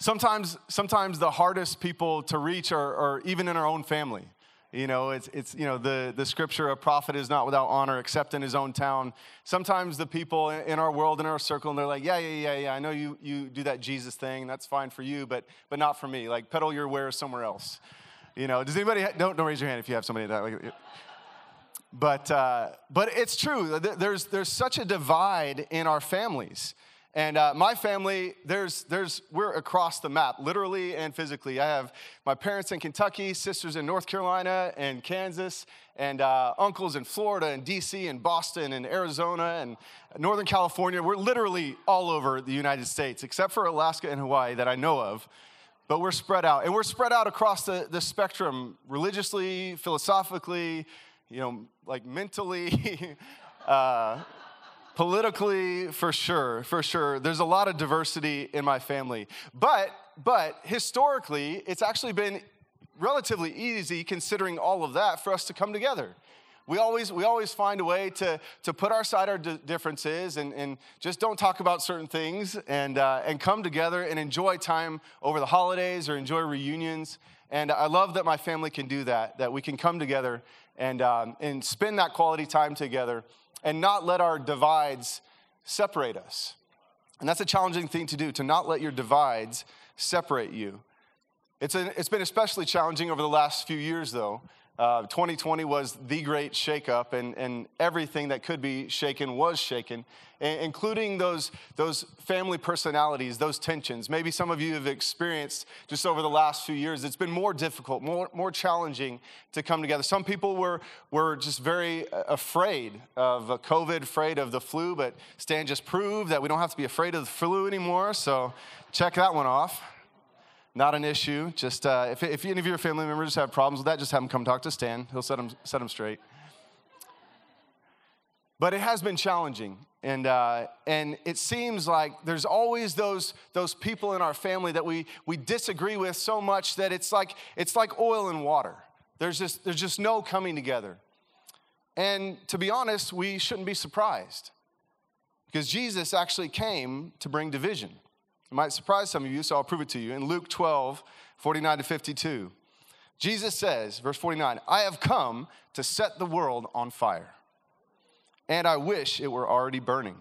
Sometimes, sometimes the hardest people to reach are, are even in our own family. You know, it's, it's you know, the, the scripture, a prophet is not without honor except in his own town. Sometimes the people in our world, in our circle, and they're like, yeah, yeah, yeah, yeah, I know you, you do that Jesus thing. That's fine for you, but, but not for me. Like, peddle your wares somewhere else. You know, does anybody, ha- don't, don't raise your hand if you have somebody that, like, but, uh, but it's true. There's, there's such a divide in our families. And uh, my family, there's, there's, we're across the map, literally and physically. I have my parents in Kentucky, sisters in North Carolina and Kansas, and uh, uncles in Florida and DC and Boston and Arizona and Northern California. We're literally all over the United States, except for Alaska and Hawaii that I know of. But we're spread out. And we're spread out across the, the spectrum religiously, philosophically, you know, like mentally. uh, politically for sure for sure there's a lot of diversity in my family. But but historically it's actually been relatively easy considering all of that for us to come together. We always we always find a way to to put aside our differences and, and just don't talk about certain things and uh, and come together and enjoy time over the holidays or enjoy reunions. And i love that my family can do that that we can come together and um, and spend that quality time together and not let our divides separate us. And that's a challenging thing to do, to not let your divides separate you. It's, a, it's been especially challenging over the last few years, though, uh, 2020 was the great shakeup, and, and everything that could be shaken was shaken, including those, those family personalities, those tensions. Maybe some of you have experienced just over the last few years, it's been more difficult, more, more challenging to come together. Some people were, were just very uh, afraid of COVID, afraid of the flu, but Stan just proved that we don't have to be afraid of the flu anymore, so check that one off not an issue. Just uh, if, if any of your family members have problems with that, just have them come talk to Stan. He'll set them, set them straight. But it has been challenging. And, uh, and it seems like there's always those, those people in our family that we, we disagree with so much that it's like, it's like oil and water. There's just, there's just no coming together. And to be honest, we shouldn't be surprised because Jesus actually came to bring division. It might surprise some of you, so I'll prove it to you. In Luke 12, 49 to 52, Jesus says, verse 49, I have come to set the world on fire, and I wish it were already burning.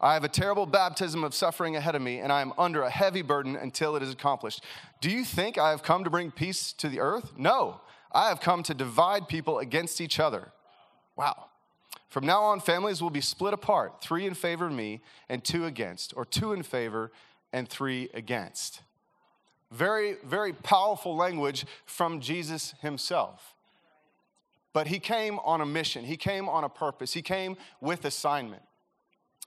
I have a terrible baptism of suffering ahead of me, and I am under a heavy burden until it is accomplished. Do you think I have come to bring peace to the earth? No, I have come to divide people against each other. Wow. From now on, families will be split apart three in favor of me and two against, or two in favor and three against. Very, very powerful language from Jesus himself. But he came on a mission, he came on a purpose, he came with assignment.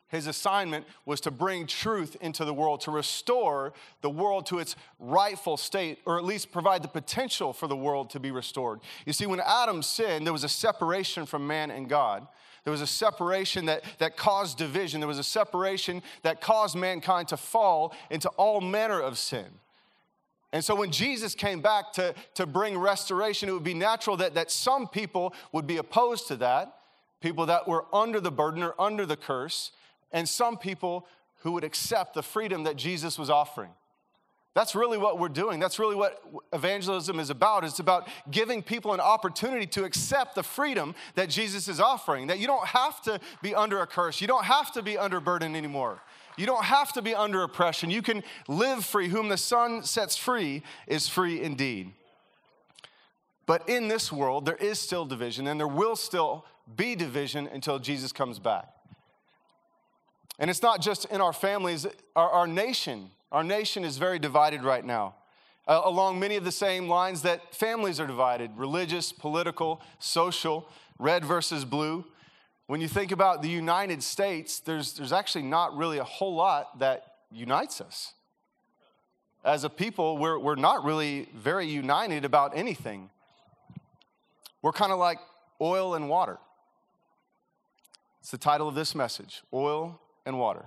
His assignment was to bring truth into the world, to restore the world to its rightful state, or at least provide the potential for the world to be restored. You see, when Adam sinned, there was a separation from man and God. There was a separation that, that caused division. There was a separation that caused mankind to fall into all manner of sin. And so when Jesus came back to, to bring restoration, it would be natural that, that some people would be opposed to that, people that were under the burden or under the curse, and some people who would accept the freedom that Jesus was offering. That's really what we're doing. That's really what evangelism is about. It's about giving people an opportunity to accept the freedom that Jesus is offering. That you don't have to be under a curse. You don't have to be under burden anymore. You don't have to be under oppression. You can live free. Whom the Son sets free is free indeed. But in this world, there is still division, and there will still be division until Jesus comes back. And it's not just in our families, our, our nation our nation is very divided right now, uh, along many of the same lines that families are divided religious, political, social, red versus blue. When you think about the United States, there's, there's actually not really a whole lot that unites us. As a people, we're, we're not really very united about anything. We're kind of like oil and water. It's the title of this message Oil and Water.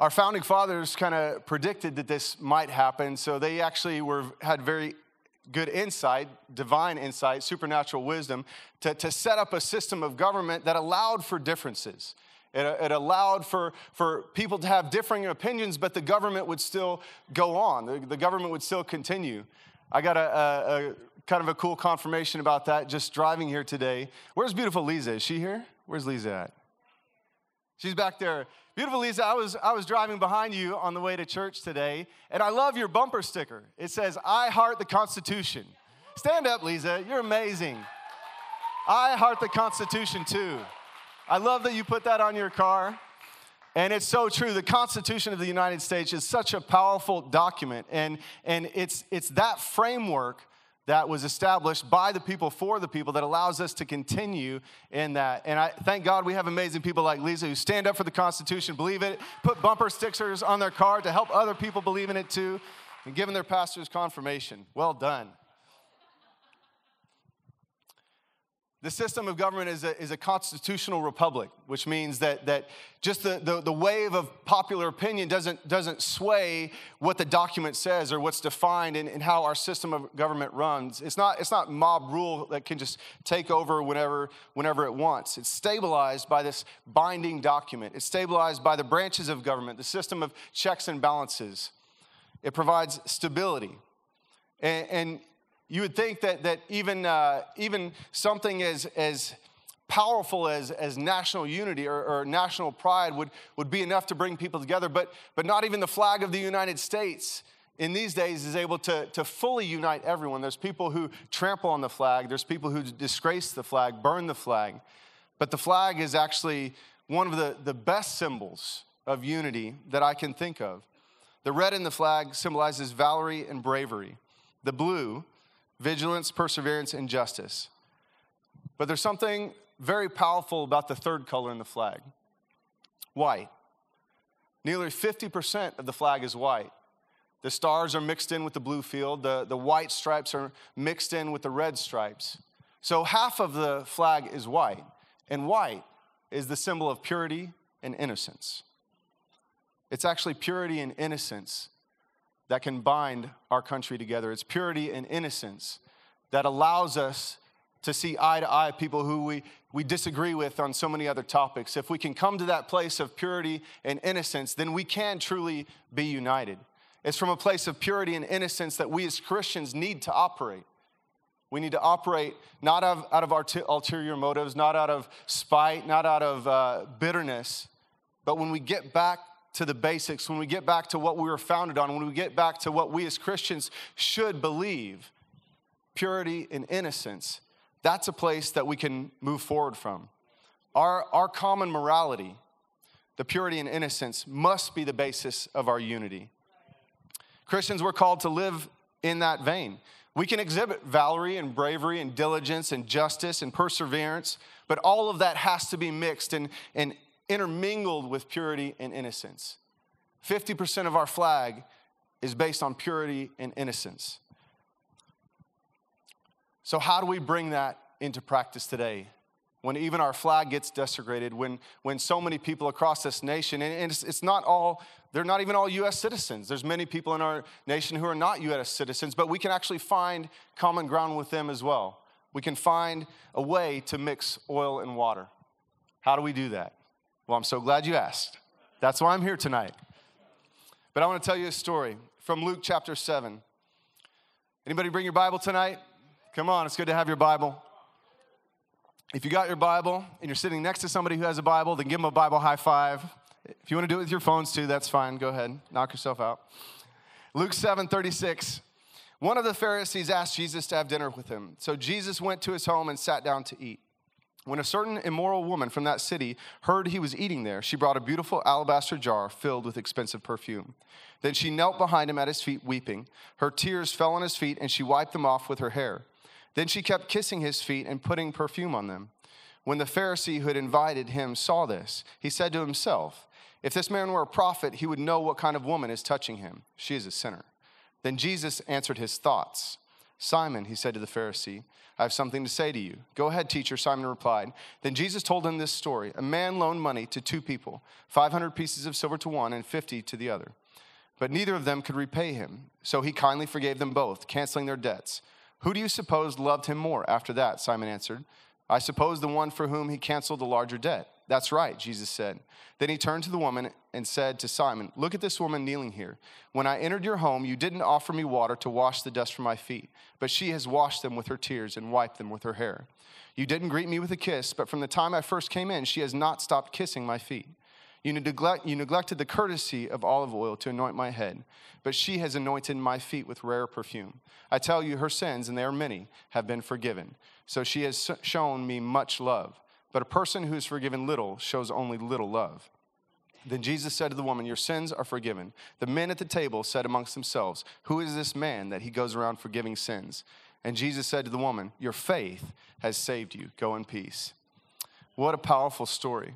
Our founding fathers kind of predicted that this might happen, so they actually were, had very good insight, divine insight, supernatural wisdom, to, to set up a system of government that allowed for differences. It, it, allowed for, for people to have differing opinions, but the government would still go on. The, the government would still continue. I got a, a, a, kind of a cool confirmation about that just driving here today. Where's beautiful Lisa? Is she here? Where's Lisa at? She's back there. Beautiful Lisa, I was, I was driving behind you on the way to church today, and I love your bumper sticker. It says, I heart the Constitution. Stand up, Lisa. You're amazing. I heart the Constitution too. I love that you put that on your car. And it's so true. The Constitution of the United States is such a powerful document. And, and it's, it's that framework that was established by the people for the people that allows us to continue in that. And I thank God we have amazing people like Lisa who stand up for the Constitution, believe it, put bumper stickers on their car to help other people believe in it too, and giving their pastors confirmation. Well done. The system of government is a, is a constitutional republic, which means that, that just the, the, the, wave of popular opinion doesn't, doesn't sway what the document says or what's defined in, in how our system of government runs. It's not, it's not mob rule that can just take over whenever, whenever it wants. It's stabilized by this binding document, it's stabilized by the branches of government, the system of checks and balances. It provides stability. And, and you would think that, that even, uh, even something as, as powerful as, as national unity or, or, national pride would, would be enough to bring people together, but, but not even the flag of the United States in these days is able to, to fully unite everyone. There's people who trample on the flag, there's people who disgrace the flag, burn the flag. But the flag is actually one of the, the best symbols of unity that I can think of. The red in the flag symbolizes valor and bravery. The blue vigilance, perseverance, and justice. But there's something very powerful about the third color in the flag white. Nearly 50% of the flag is white. The stars are mixed in with the blue field, the, the white stripes are mixed in with the red stripes. So half of the flag is white, and white is the symbol of purity and innocence. It's actually purity and innocence that can bind our country together. It's purity and innocence that allows us to see eye to eye people who we, we disagree with on so many other topics. If we can come to that place of purity and innocence, then we can truly be united. It's from a place of purity and innocence that we as Christians need to operate. We need to operate not out of, out of ulterior motives, not out of spite, not out of uh, bitterness, but when we get back to the basics, when we get back to what we were founded on, when we get back to what we as Christians should believe, purity and innocence, that's a place that we can move forward from. Our, our common morality, the purity and innocence, must be the basis of our unity. Christians, we're called to live in that vein. We can exhibit valor and bravery and diligence and justice and perseverance, but all of that has to be mixed and, and intermingled with purity and innocence. 50% of our flag is based on purity and innocence. So, how do we bring that into practice today? When even our flag gets desecrated, when, when so many people across this nation, and it's, it's not all, they're not even all US citizens. There's many people in our nation who are not US citizens, but we can actually find common ground with them as well. We can find a way to mix oil and water. How do we do that? Well, I'm so glad you asked. That's why I'm here tonight. But I want to tell you a story from Luke chapter 7. Anybody bring your Bible tonight? Come on, it's good to have your Bible. If you got your Bible and you're sitting next to somebody who has a Bible, then give them a Bible high five. If you want to do it with your phones too, that's fine. Go ahead, knock yourself out. Luke 7 36. One of the Pharisees asked Jesus to have dinner with him. So Jesus went to his home and sat down to eat. When a certain immoral woman from that city heard he was eating there, she brought a beautiful alabaster jar filled with expensive perfume. Then she knelt behind him at his feet, weeping. Her tears fell on his feet, and she wiped them off with her hair. Then she kept kissing his feet and putting perfume on them. When the Pharisee who had invited him saw this, he said to himself, If this man were a prophet, he would know what kind of woman is touching him. She is a sinner. Then Jesus answered his thoughts. Simon, he said to the Pharisee, I have something to say to you. Go ahead, teacher, Simon replied. Then Jesus told him this story A man loaned money to two people, 500 pieces of silver to one and 50 to the other. But neither of them could repay him. So he kindly forgave them both, canceling their debts. Who do you suppose loved him more after that? Simon answered. I suppose the one for whom he canceled the larger debt. That's right, Jesus said. Then he turned to the woman and said to Simon, Look at this woman kneeling here. When I entered your home, you didn't offer me water to wash the dust from my feet, but she has washed them with her tears and wiped them with her hair. You didn't greet me with a kiss, but from the time I first came in, she has not stopped kissing my feet. You, neglect, you neglected the courtesy of olive oil to anoint my head, but she has anointed my feet with rare perfume. I tell you, her sins, and they are many, have been forgiven. So she has shown me much love. But a person who is forgiven little shows only little love. Then Jesus said to the woman, Your sins are forgiven. The men at the table said amongst themselves, Who is this man that he goes around forgiving sins? And Jesus said to the woman, Your faith has saved you. Go in peace. What a powerful story.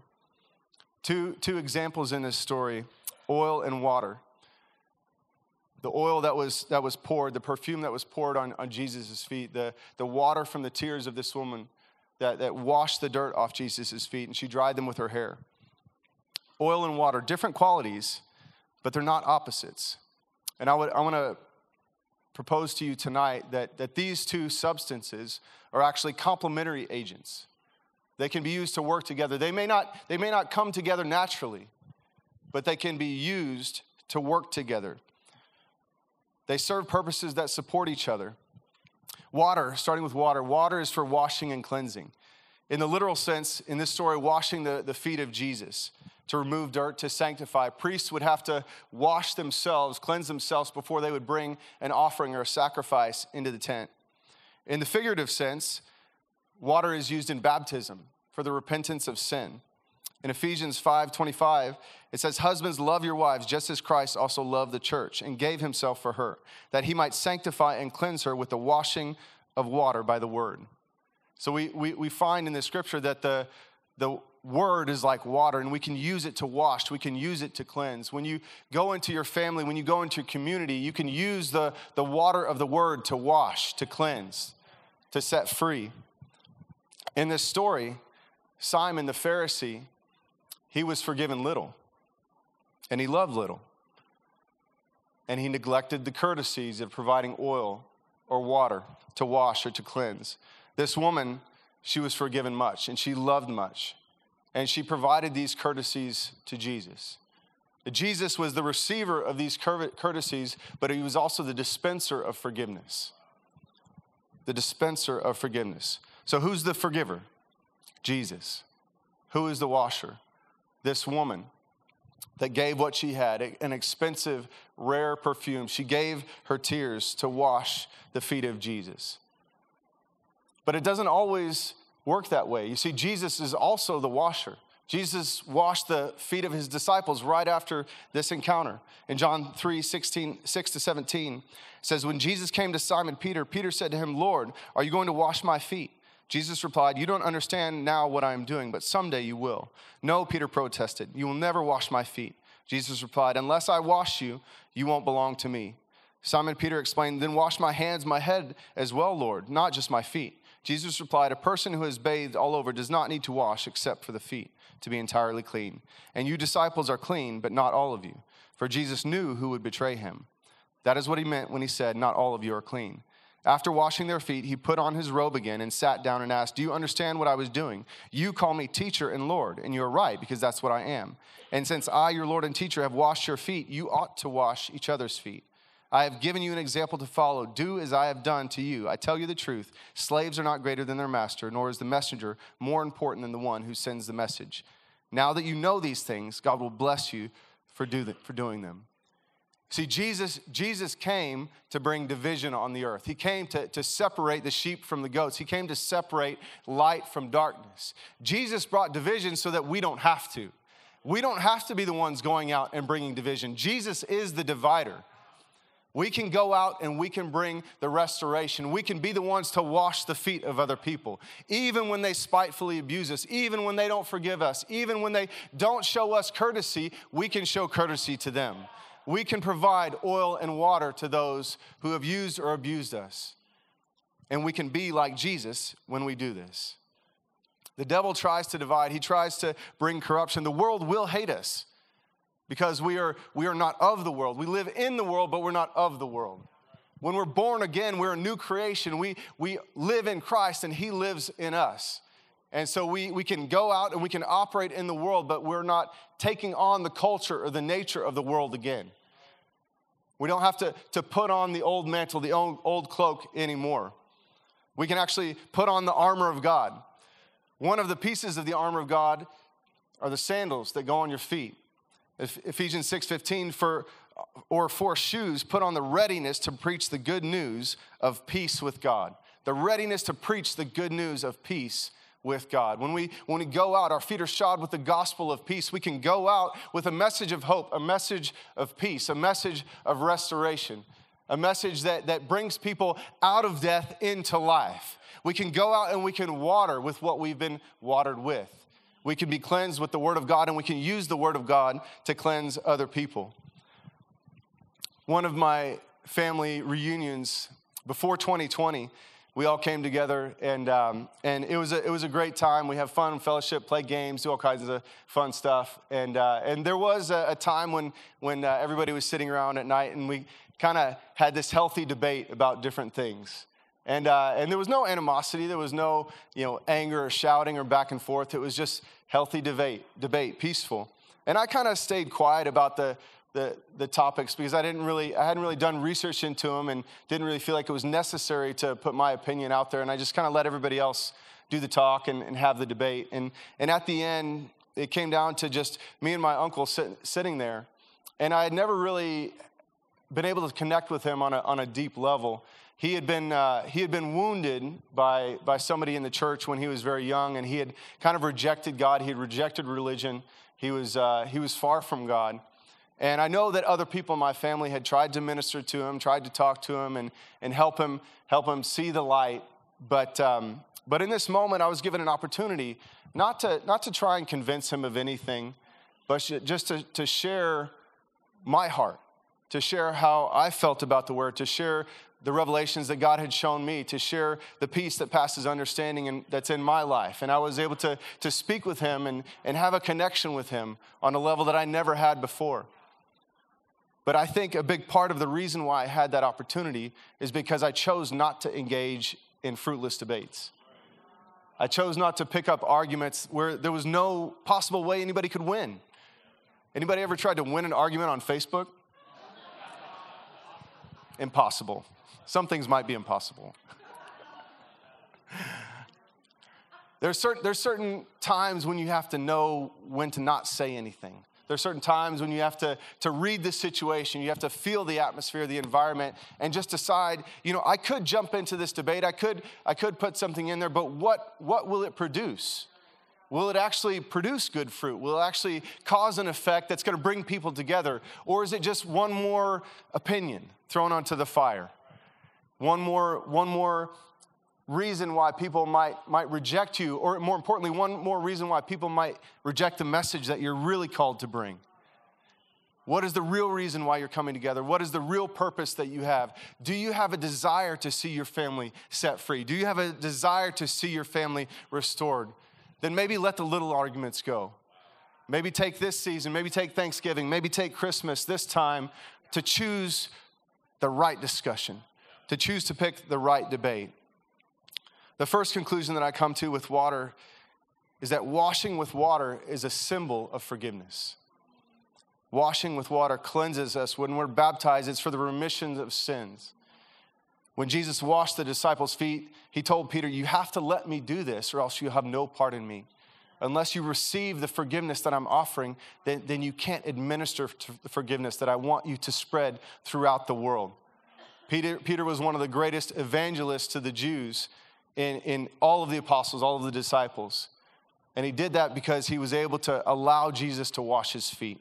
Two, two examples in this story oil and water. The oil that was, that was poured, the perfume that was poured on, on Jesus' feet, the, the water from the tears of this woman that, that washed the dirt off Jesus' feet, and she dried them with her hair. Oil and water, different qualities, but they're not opposites. And I, would, I want to propose to you tonight that, that these two substances are actually complementary agents. They can be used to work together. They may not, they may not come together naturally, but they can be used to work together. They serve purposes that support each other. Water, starting with water, water is for washing and cleansing. In the literal sense, in this story, washing the, the feet of Jesus to remove dirt, to sanctify. Priests would have to wash themselves, cleanse themselves before they would bring an offering or a sacrifice into the tent. In the figurative sense, water is used in baptism for the repentance of sin. In Ephesians 5:25, it says, "Husbands, love your wives just as Christ also loved the church and gave himself for her, that he might sanctify and cleanse her with the washing of water by the word." So we, we, we find in the scripture that the, the word is like water and we can use it to wash, we can use it to cleanse. When you go into your family, when you go into your community, you can use the, the water of the word to wash, to cleanse, to set free. In this story, Simon the Pharisee he was forgiven little, and he loved little. And he neglected the courtesies of providing oil or water to wash or to cleanse. This woman, she was forgiven much, and she loved much. And she provided these courtesies to Jesus. Jesus was the receiver of these courtesies, but he was also the dispenser of forgiveness. The dispenser of forgiveness. So, who's the forgiver? Jesus. Who is the washer? this woman that gave what she had an expensive, rare perfume. She gave her tears to wash the feet of Jesus. But it doesn't always work that way. You see, Jesus is also the washer. Jesus washed the feet of his disciples right after this encounter. In John 3 16, 6 to 17, says, When Jesus came to Simon Peter, Peter said to him, Lord, are you going to wash my feet? Jesus replied, You don't understand now what I am doing, but someday you will. No, Peter protested, You will never wash my feet. Jesus replied, Unless I wash you, you won't belong to me. Simon Peter explained, Then wash my hands, my head as well, Lord, not just my feet. Jesus replied, A person who has bathed all over does not need to wash except for the feet to be entirely clean. And you disciples are clean, but not all of you. For Jesus knew who would betray him. That is what he meant when he said, Not all of you are clean. After washing their feet, he put on his robe again and sat down and asked, Do you understand what I was doing? You call me teacher and Lord, and you are right, because that's what I am. And since I, your Lord and teacher, have washed your feet, you ought to wash each other's feet. I have given you an example to follow. Do as I have done to you. I tell you the truth slaves are not greater than their master, nor is the messenger more important than the one who sends the message. Now that you know these things, God will bless you for, do the, for doing them. See, Jesus, Jesus came to bring division on the earth. He came to, to separate the sheep from the goats. He came to separate light from darkness. Jesus brought division so that we don't have to. We don't have to be the ones going out and bringing division. Jesus is the divider. We can go out and we can bring the restoration. We can be the ones to wash the feet of other people, even when they spitefully abuse us, even when they don't forgive us, even when they don't show us courtesy, we can show courtesy to them. We can provide oil and water to those who have used or abused us. And we can be like Jesus when we do this. The devil tries to divide, he tries to bring corruption. The world will hate us because we are, we are not of the world. We live in the world, but we're not of the world. When we're born again, we're a new creation. We, we live in Christ and He lives in us. And so we, we can go out and we can operate in the world, but we're not taking on the culture or the nature of the world again. We don't have to, to put on the old mantle, the old, old cloak anymore. We can actually put on the armor of God. One of the pieces of the armor of God are the sandals that go on your feet. Ephesians 6:15 for or for shoes put on the readiness to preach the good news of peace with God. The readiness to preach the good news of peace with God. When we when we go out, our feet are shod with the gospel of peace. We can go out with a message of hope, a message of peace, a message of restoration, a message that, that brings people out of death into life. We can go out and we can water with what we've been watered with. We can be cleansed with the Word of God, and we can use the Word of God to cleanse other people. One of my family reunions before 2020, we all came together, and, um, and it, was a, it was a great time. We have fun, fellowship, play games, do all kinds of fun stuff. And, uh, and there was a, a time when, when uh, everybody was sitting around at night, and we kind of had this healthy debate about different things. And, uh, and there was no animosity, there was no you know, anger or shouting or back and forth. It was just healthy debate, debate peaceful. And I kind of stayed quiet about the, the, the topics because I didn't really, I hadn't really done research into them and didn't really feel like it was necessary to put my opinion out there. And I just kind of let everybody else do the talk and, and have the debate. And, and at the end, it came down to just me and my uncle sit, sitting there. And I had never really been able to connect with him on a, on a deep level he had been, uh, he had been wounded by, by somebody in the church when he was very young, and he had kind of rejected God. He had rejected religion. He was, uh, he was far from God. And I know that other people in my family had tried to minister to him, tried to talk to him, and, and help, him, help him see the light. But, um, but in this moment, I was given an opportunity not to, not to try and convince him of anything, but just to, to share my heart, to share how I felt about the word, to share the revelations that God had shown me, to share the peace that passes understanding and that's in my life. And I was able to, to speak with him and, and have a connection with him on a level that I never had before. But I think a big part of the reason why I had that opportunity is because I chose not to engage in fruitless debates. I chose not to pick up arguments where there was no possible way anybody could win. Anybody ever tried to win an argument on Facebook? Impossible. Some things might be impossible. there's, certain, certain times when you have to know when to not say anything. There's certain times when you have to, to read the situation, you have to feel the atmosphere, the environment, and just decide, you know, I could jump into this debate, I could, I could put something in there, but what, what will it produce? Will it actually produce good fruit? Will it actually cause an effect that's going to bring people together? Or is it just one more opinion thrown onto the fire? one more, one more reason why people might, might reject you, or more importantly, one more reason why people might reject the message that you're really called to bring. What is the real reason why you're coming together? What is the real purpose that you have? Do you have a desire to see your family set free? Do you have a desire to see your family restored? Then maybe let the little arguments go. Maybe take this season, maybe take Thanksgiving, maybe take Christmas this time to choose the right discussion to choose to pick the right debate. The first conclusion that I come to with water is that washing with water is a symbol of forgiveness. Washing with water cleanses us. When we're baptized, it's for the remission of sins. When Jesus washed the disciples' feet, he told Peter, You have to let me do this, or else you have no part in me. Unless you receive the forgiveness that I'm offering, then, then you can't administer the forgiveness that I want you to spread throughout the world. Peter, Peter was one of the greatest evangelists to the Jews in, in all of the apostles, all of the disciples. And he did that because he was able to allow Jesus to wash his feet.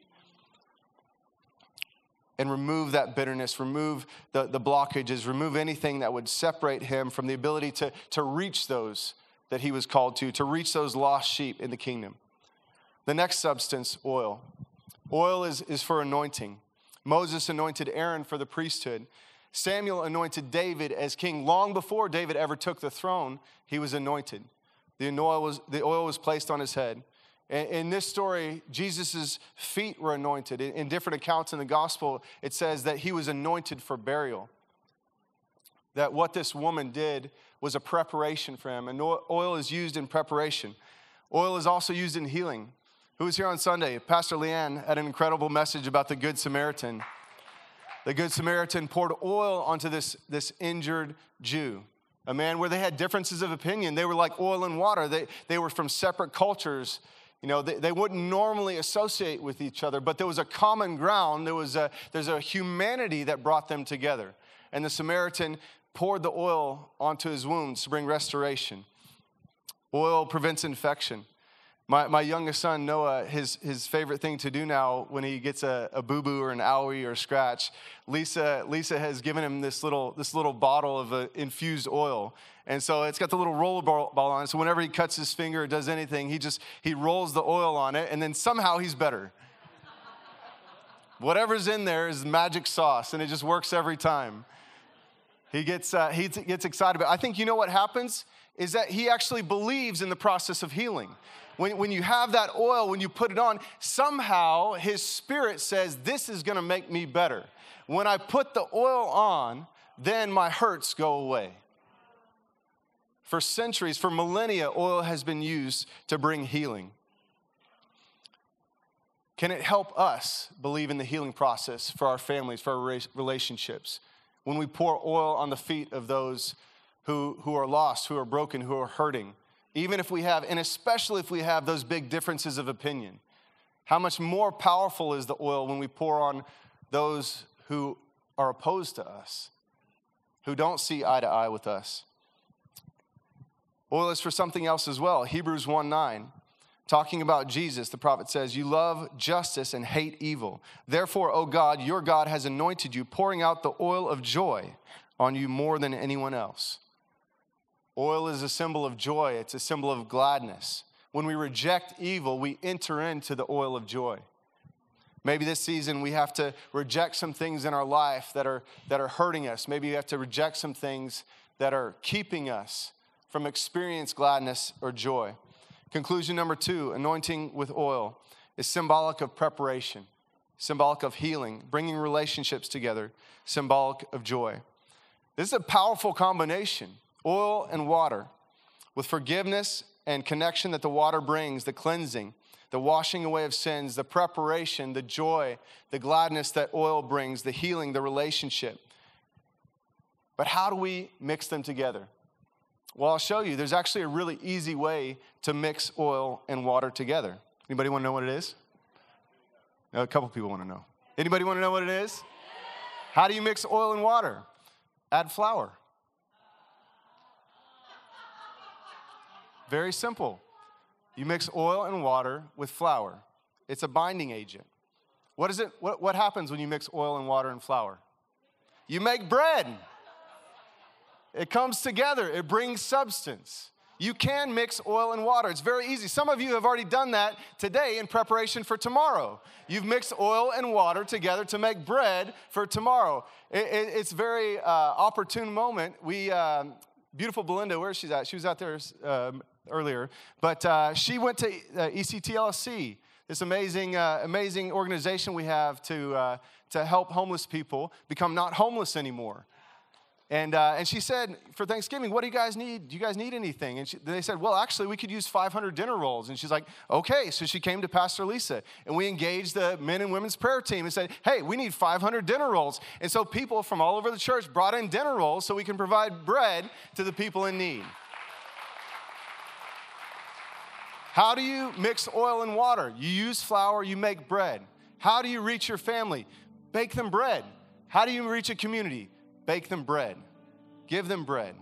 and remove that bitterness, remove the, the blockages, remove anything that would separate him from the ability to, to reach those that he was called to, to reach those lost sheep in the kingdom. The next substance, oil. Oil is, is for anointing. Moses anointed Aaron for the priesthood. Samuel anointed David as king. Long before David ever took the throne, he was anointed. The oil was, the oil was placed on his head. In this story, Jesus' feet were anointed. In different accounts in the gospel, it says that he was anointed for burial. That what this woman did was a preparation for him. And oil is used in preparation. Oil is also used in healing. Who was here on Sunday? Pastor Leanne had an incredible message about the Good Samaritan. The Good Samaritan poured oil onto this, this injured Jew, a man where they had differences of opinion. They were like oil and water, they, they were from separate cultures you know, they, they wouldn't normally associate with each other, but there was a common ground. There was a, there's a humanity that brought them together. And the Samaritan poured the oil onto his wounds to bring restoration. Oil prevents infection. My, my youngest son, Noah, his, his favorite thing to do now when he gets a, a boo boo or an owie or a scratch, Lisa, Lisa has given him this little, this little bottle of uh, infused oil. And so it's got the little roller ball on it. So whenever he cuts his finger or does anything, he just he rolls the oil on it, and then somehow he's better. Whatever's in there is magic sauce, and it just works every time. He gets, uh, he gets excited about it. I think you know what happens is that he actually believes in the process of healing when, when you have that oil, when you put it on, somehow his spirit says, This is gonna make me better. When I put the oil on, then my hurts go away. For centuries, for millennia, oil has been used to bring healing. Can it help us believe in the healing process for our families, for our relationships? When we pour oil on the feet of those who, who are lost, who are broken, who are hurting, even if we have, and especially if we have those big differences of opinion. How much more powerful is the oil when we pour on those who are opposed to us, who don't see eye to eye with us? Oil is for something else as well. Hebrews 1 9, talking about Jesus, the prophet says, You love justice and hate evil. Therefore, O God, your God has anointed you, pouring out the oil of joy on you more than anyone else. Oil is a symbol of joy, it's a symbol of gladness. When we reject evil, we enter into the oil of joy. Maybe this season we have to reject some things in our life that are, that are hurting us. Maybe you have to reject some things that are keeping us from experience gladness or joy. Conclusion number two anointing with oil is symbolic of preparation, symbolic of healing, bringing relationships together, symbolic of joy. This is a powerful combination oil and water, with forgiveness and connection that the water brings, the cleansing, the washing away of sins, the preparation, the joy, the gladness that oil brings, the healing, the relationship. But how do we mix them together? Well, I'll show you. There's actually a really easy way to mix oil and water together. Anybody want to know what it is? A couple people want to know. Anybody want to know what it is? How do you mix oil and water? Add flour. Very simple. You mix oil and water with flour. It's a binding agent. What is it? What, what happens when you mix oil and water and flour? You make bread. It comes together. It brings substance. You can mix oil and water. It's very easy. Some of you have already done that today in preparation for tomorrow. You've mixed oil and water together to make bread for tomorrow. It, it, it's a very uh, opportune moment. We, um, beautiful Belinda, where is she at? She was out there um, earlier, but uh, she went to uh, ECTLC, this amazing, uh, amazing organization we have to, uh, to help homeless people become not homeless anymore. And, uh, and she said, for Thanksgiving, what do you guys need? Do you guys need anything? And she, they said, well, actually, we could use 500 dinner rolls. And she's like, okay. So she came to Pastor Lisa, and we engaged the men and women's prayer team and said, hey, we need 500 dinner rolls. And so people from all over the church brought in dinner rolls so we can provide bread to the people in need. How do you mix oil and water? You use flour, you make bread. How do you reach your family? Bake them bread. How do you reach a community? Bake them bread. Give them bread.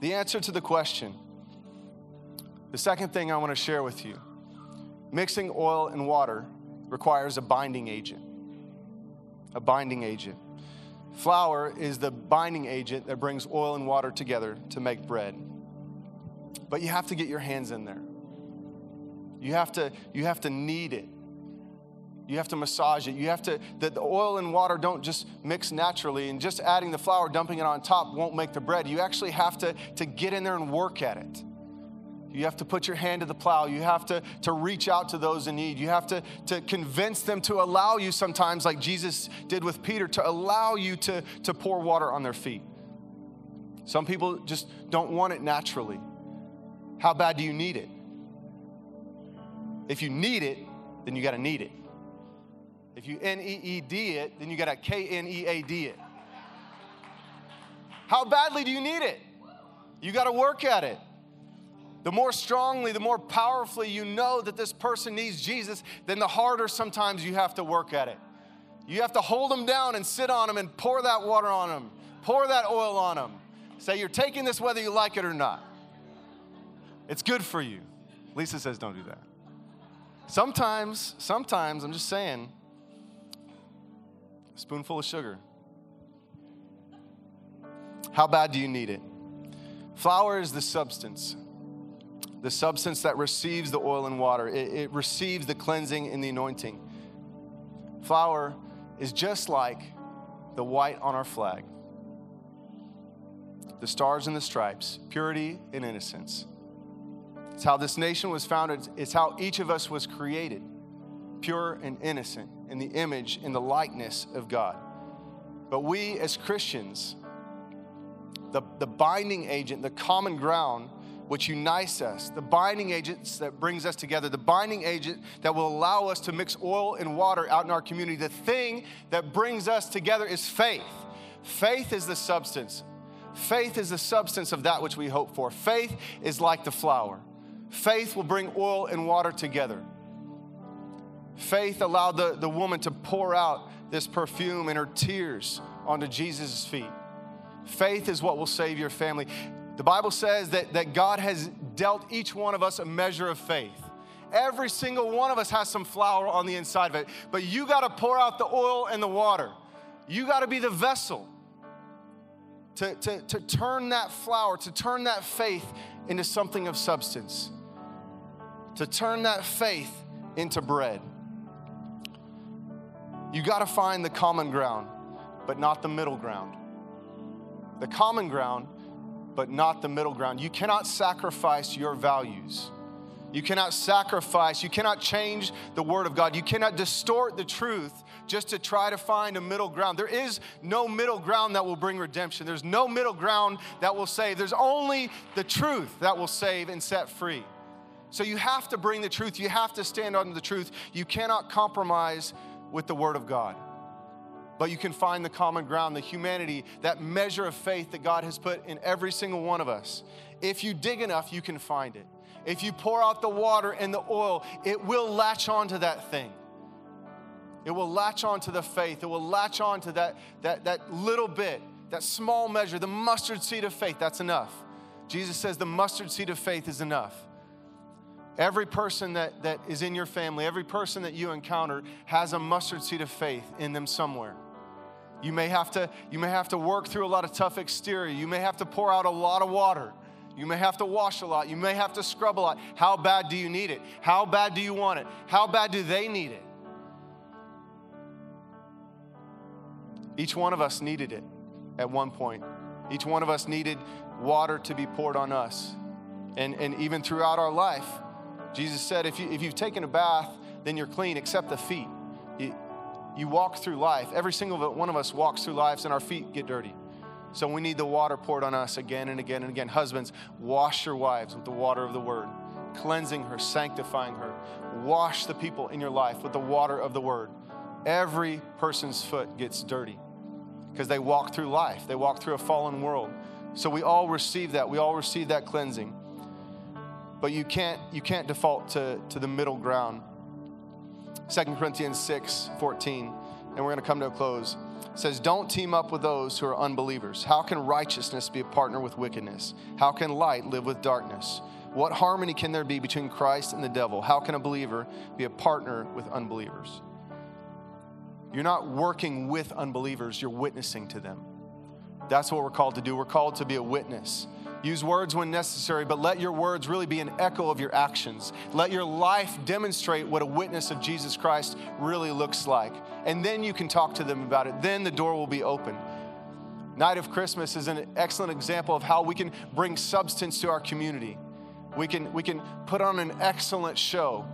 The answer to the question, the second thing I want to share with you mixing oil and water requires a binding agent. a binding agent. Flour is the binding agent that brings oil and water together to make bread. But you have to get your hands in there. You have to, you have to knead it. You have to massage it. You have to, the, the oil and water don't just mix naturally, and just adding the flour, dumping it on top won't make the bread. You actually have to, to get in there and work at it. You have to put your hand to the plow. You have to, to reach out to those in need. You have to, to convince them to allow you sometimes, like Jesus did with Peter, to allow you to, to pour water on their feet. Some people just don't want it naturally. How bad do you need it? If you need it, then you got to need it. If you N E E D it, then you got to K N E A D it. How badly do you need it? You got to work at it. The more strongly, the more powerfully you know that this person needs Jesus, then the harder sometimes you have to work at it. You have to hold them down and sit on them and pour that water on them, pour that oil on them. Say, You're taking this whether you like it or not. It's good for you. Lisa says, Don't do that. Sometimes, sometimes, I'm just saying, spoonful of sugar. How bad do you need it? Flour is the substance, the substance that receives the oil and water. It, it receives the cleansing and the anointing. Flour is just like the white on our flag, the stars and the stripes, purity and innocence. It's how this nation was founded, it's how each of us was created, pure and innocent in the image, in the likeness of God. But we as Christians, the, the binding agent, the common ground which unites us, the binding agents that brings us together, the binding agent that will allow us to mix oil and water out in our community. The thing that brings us together is faith. Faith is the substance. Faith is the substance of that which we hope for. Faith is like the flour. Faith will bring oil and water together. Faith allowed the, the woman to pour out this perfume and her tears onto Jesus' feet. Faith is what will save your family. The Bible says that, that God has dealt each one of us a measure of faith. Every single one of us has some flour on the inside of it, but you got to pour out the oil and the water. You got to be the vessel to, to, to turn that flour, to turn that faith into something of substance, to turn that faith into bread. You got to find the common ground, but not the middle ground. The common ground, but not the middle ground. You cannot sacrifice your values. You cannot sacrifice, you cannot change the word of God. You cannot distort the truth just to try to find a middle ground. There is no middle ground that will bring redemption. There's no middle ground that will save. There's only the truth that will save and set free. So you have to bring the truth. You have to stand on the truth. You cannot compromise with the Word of God. But you can find the common ground, the humanity, that measure of faith that God has put in every single one of us. If you dig enough, you can find it. If you pour out the water and the oil, it will latch onto that thing. It will latch onto the faith. It will latch onto that, that, that little bit, that small measure, the mustard seed of faith. That's enough. Jesus says the mustard seed of faith is enough. Every person that, that is in your family, every person that you encounter has a mustard seed of faith in them somewhere. You may have to, you may have to work through a lot of tough exterior. You may have to pour out a lot of water. You may have to wash a lot. You may have to scrub a lot. How bad do you need it? How bad do you want it? How bad do they need it? Each one of us needed it at one point. Each one of us needed water to be poured on us. And, and even throughout our life, Jesus said, if, you, if you've taken a bath, then you're clean, except the feet. You, walk through life. Every single one of us walks through lives, and our feet get dirty. So we need the water poured on us again and again and again. Husbands, wash your wives with the water of the word, cleansing her, sanctifying her. Wash the people in your life with the water of the word. Every person's foot gets dirty because they walk through life, they walk through a fallen world. So we all receive that. We all receive that cleansing but you can't you can't default to, to the middle ground 2 corinthians 6 14 and we're going to come to a close says don't team up with those who are unbelievers how can righteousness be a partner with wickedness how can light live with darkness what harmony can there be between christ and the devil how can a believer be a partner with unbelievers You're not working with unbelievers, you're witnessing to them. That's what we're called to do. We're called to be a witness. Use words when necessary, but let your words really be an echo of your actions. Let your life demonstrate what a witness of Jesus Christ really looks like. And then you can talk to them about it. Then the door will be open. Night of Christmas is an excellent example of how we can bring substance to our community. We can, we can put on an excellent show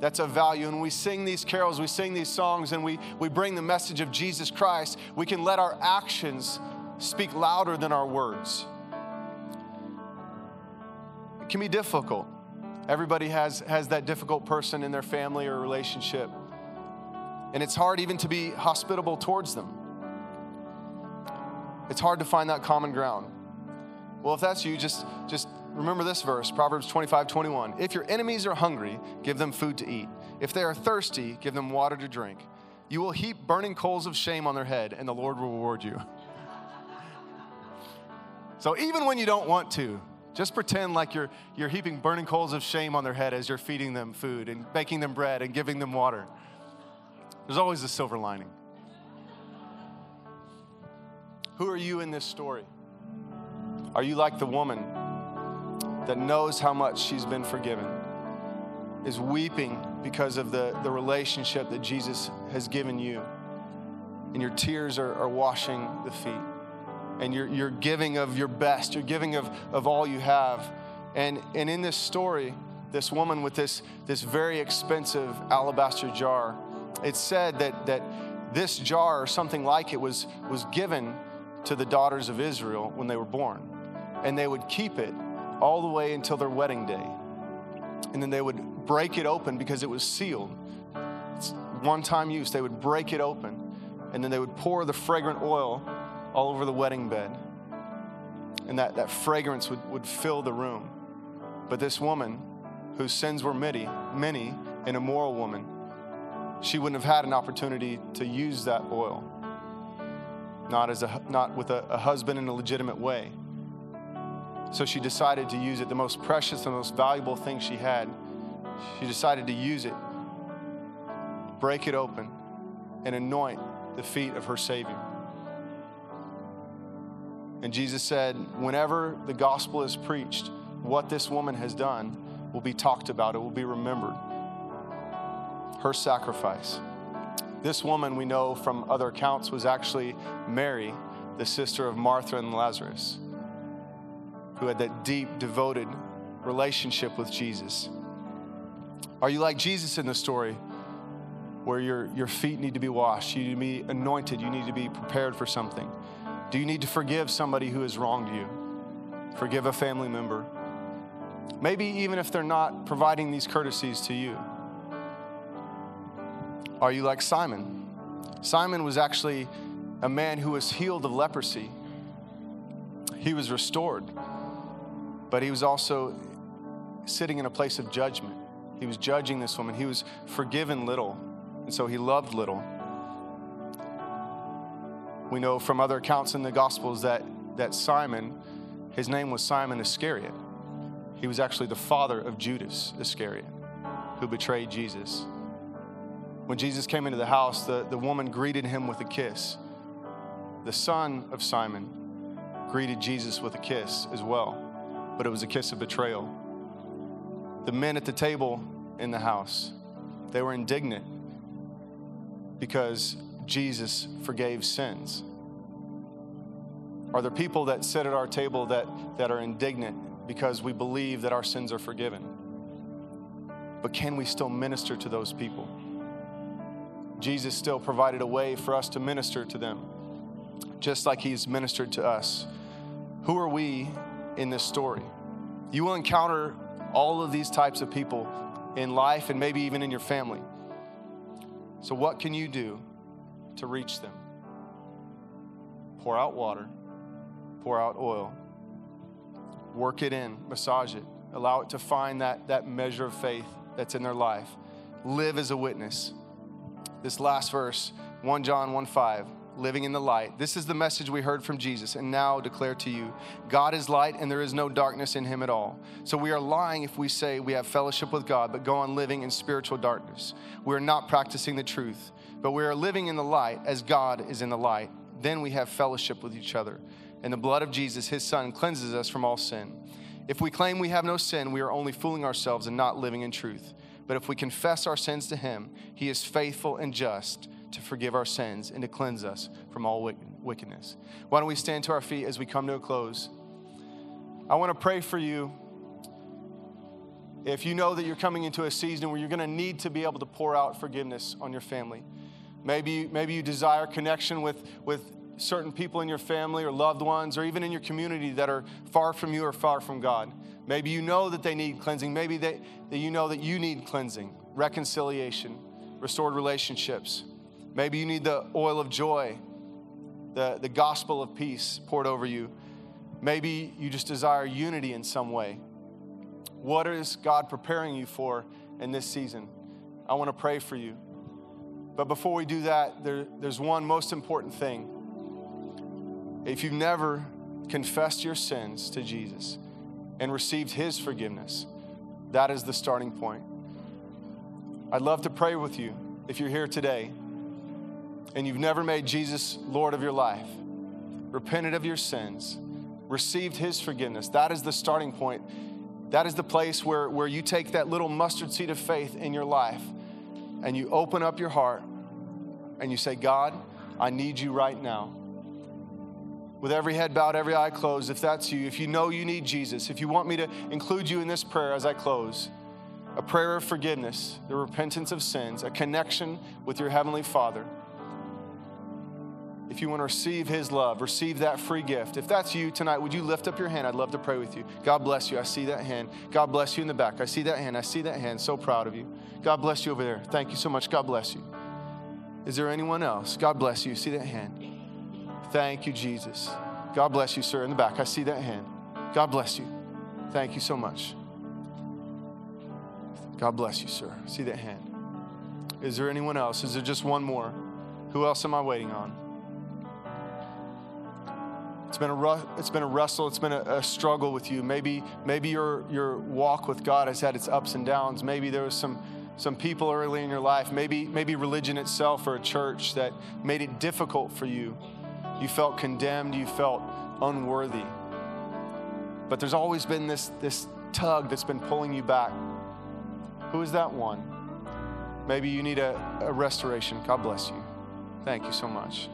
that's of value. And we sing these carols, we sing these songs, and we, we bring the message of Jesus Christ. We can let our actions speak louder than our words. Can be difficult. Everybody has, has that difficult person in their family or relationship. And it's hard even to be hospitable towards them. It's hard to find that common ground. Well, if that's you, just, just remember this verse, Proverbs 25, 21. If your enemies are hungry, give them food to eat. If they are thirsty, give them water to drink. You will heap burning coals of shame on their head, and the Lord will reward you. so even when you don't want to, just pretend like you're, you're heaping burning coals of shame on their head as you're feeding them food and baking them bread and giving them water. There's always a silver lining. Who are you in this story? Are you like the woman that knows how much she's been forgiven, is weeping because of the, the relationship that Jesus has given you, and your tears are, are washing the feet, and you're, you're giving of your best, you're giving of, of all you have. And, and in this story, this woman with this, this very expensive alabaster jar, it said that, that this jar or something like it was, was given to the daughters of Israel when they were born. And they would keep it all the way until their wedding day. And then they would break it open because it was sealed. It's one time use. They would break it open and then they would pour the fragrant oil all over the wedding bed. And that, that fragrance would, would fill the room. But this woman, whose sins were many, many, an immoral woman, she wouldn't have had an opportunity to use that oil. Not, as a, not with a, a husband in a legitimate way. So she decided to use it, the most precious and most valuable thing she had. She decided to use it, break it open, and anoint the feet of her Savior. And Jesus said, whenever the gospel is preached, what this woman has done will be talked about, it will be remembered. Her sacrifice. This woman, we know from other accounts, was actually Mary, the sister of Martha and Lazarus who had that deep, devoted relationship with Jesus? Are you like Jesus in the story where your, your feet need to be washed? You need to be anointed. You need to be prepared for something. Do you need to forgive somebody who has wronged you? Forgive a family member. Maybe even if they're not providing these courtesies to you. Are you like Simon? Simon was actually a man who was healed of leprosy. He was restored but he was also sitting in a place of judgment. He was judging this woman. He was forgiven little, and so he loved little. We know from other accounts in the Gospels that, that Simon, his name was Simon Iscariot. He was actually the father of Judas Iscariot, who betrayed Jesus. When Jesus came into the house, the, the woman greeted him with a kiss. The son of Simon greeted Jesus with a kiss as well but it was a kiss of betrayal. The men at the table in the house, they were indignant because Jesus forgave sins. Are there people that sit at our table that, that are indignant because we believe that our sins are forgiven? But can we still minister to those people? Jesus still provided a way for us to minister to them, just like He's ministered to us. Who are we in this story. You will encounter all of these types of people in life and maybe even in your family. So, what can you do to reach them? Pour out water, pour out oil, work it in, massage it, allow it to find that, that measure of faith that's in their life. Live as a witness. This last verse, 1 John 1 5, living in the light. This is the message we heard from Jesus and now declare to you God is light and there is no darkness in him at all. So we are lying if we say we have fellowship with God but go on living in spiritual darkness. We are not practicing the truth, but we are living in the light as God is in the light. Then we have fellowship with each other. And the blood of Jesus, his son, cleanses us from all sin. If we claim we have no sin, we are only fooling ourselves and not living in truth. But if we confess our sins to him, he is faithful and just to forgive our sins and to cleanse us from all wickedness. Why don't we stand to our feet as we come to a close? I want to pray for you. If you know that you're coming into a season where you're going to need to be able to pour out forgiveness on your family, maybe, maybe you desire connection with, with certain people in your family or loved ones or even in your community that are far from you or far from God. Maybe you know that they need cleansing. Maybe they, that you know that you need cleansing, reconciliation, restored relationships. Maybe you need the oil of joy, the, the gospel of peace poured over you. Maybe you just desire unity in some way. What is God preparing you for in this season? I want to pray for you. But before we do that, there, there's one most important thing. If you've never confessed your sins to Jesus and received His forgiveness, that is the starting point. I'd love to pray with you if you're here today and you've never made Jesus Lord of your life, repented of your sins, received His forgiveness, that is the starting point. That is the place where, where you take that little mustard seed of faith in your life and you open up your heart and you say, God, I need you right now. With every head bowed, every eye closed, if that's you, if you know you need Jesus, if you want me to include you in this prayer as I close, a prayer of forgiveness, the repentance of sins, a connection with your Heavenly Father if you want to receive His love, receive that free gift. If that's you tonight, would you lift up your hand? I'd love to pray with you. God bless you. I see that hand. God bless you in the back. I see that hand. I see that hand. So proud of you. God bless you over there. Thank you so much. God bless you. Is there anyone else? God bless you. See that hand. Thank you, Jesus. God bless you, sir, in the back. I see that hand. God bless you. Thank you so much. God bless you, sir. See that hand. Is there anyone else? Is there just one more? Who else am I waiting on? It's been a, it's been a wrestle. It's been a, a, struggle with you. Maybe, maybe your, your walk with God has had its ups and downs. Maybe there was some, some people early in your life. Maybe, maybe religion itself or a church that made it difficult for you. You felt condemned. You felt unworthy. But there's always been this, this tug that's been pulling you back. Who is that one? Maybe you need a, a restoration. God bless you. Thank you so much.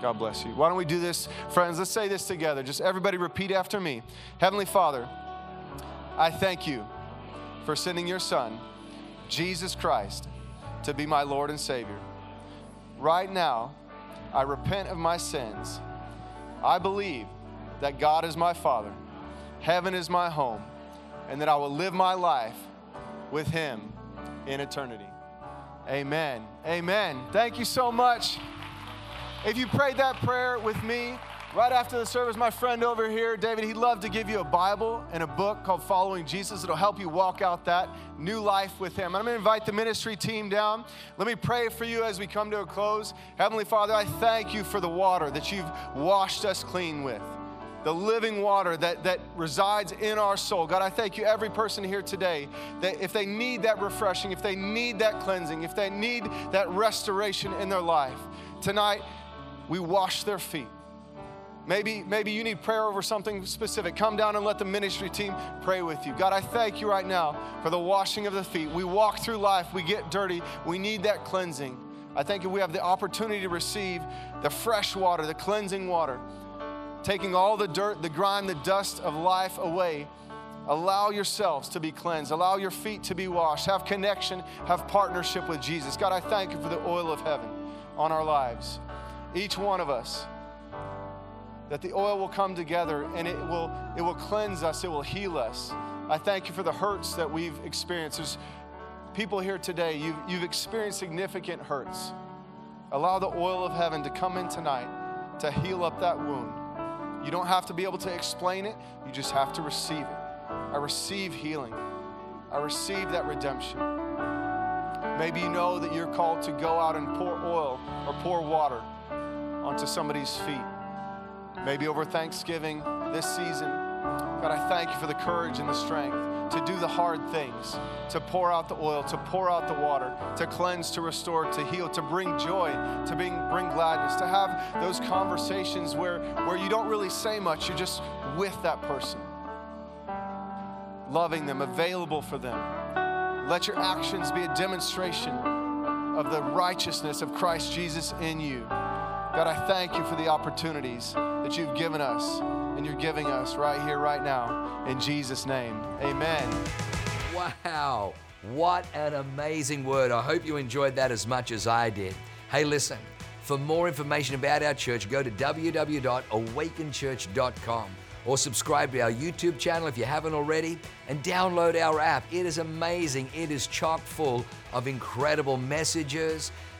God bless you. Why don't we do this, friends? Let's say this together. Just everybody repeat after me Heavenly Father, I thank you for sending your Son, Jesus Christ, to be my Lord and Savior. Right now, I repent of my sins. I believe that God is my Father, heaven is my home, and that I will live my life with Him in eternity. Amen. Amen. Thank you so much. If you prayed that prayer with me, right after the service, my friend over here, David, he'd love to give you a Bible and a book called Following Jesus. It'll help you walk out that new life with Him. I'm going to invite the ministry team down. Let me pray for you as we come to a close. Heavenly Father, I thank you for the water that you've washed us clean with the living water that, that resides in our soul. God, I thank you, every person here today, that if they need that refreshing, if they need that cleansing, if they need that restoration in their life, tonight, we wash their feet. Maybe, maybe you need prayer over something specific. Come down and let the ministry team pray with you. God, I thank you right now for the washing of the feet. We walk through life, we get dirty, we need that cleansing. I thank you we have the opportunity to receive the fresh water, the cleansing water, taking all the dirt, the grime, the dust of life away. Allow yourselves to be cleansed. Allow your feet to be washed. Have connection, have partnership with Jesus. God, I thank you for the oil of heaven on our lives each one of us that the oil will come together and it will it will cleanse us it will heal us. I thank you for the hurts that we've experienced. There's people here today you've, you've experienced significant hurts. Allow the oil of heaven to come in tonight to heal up that wound. You don't have to be able to explain it you just have to receive it. I receive healing. I receive that redemption. Maybe you know that you're called to go out and pour oil or pour water onto somebody's feet. Maybe over Thanksgiving this season. God, I thank you for the courage and the strength to do the hard things, to pour out the oil, to pour out the water, to cleanse, to restore, to heal, to bring joy, to bring, bring gladness, to have those conversations where, where you don't really say much, you're just with that person, loving them, available for them. Let your actions be a demonstration of the righteousness of Christ Jesus in you. God, I thank you for the opportunities that you've given us and you're giving us right here, right now. In Jesus' name, amen. Wow, what an amazing word. I hope you enjoyed that as much as I did. Hey, listen, for more information about our church, go to www.awakenchurch.com or subscribe to our YouTube channel if you haven't already and download our app. It is amazing. It is chock full of incredible messages,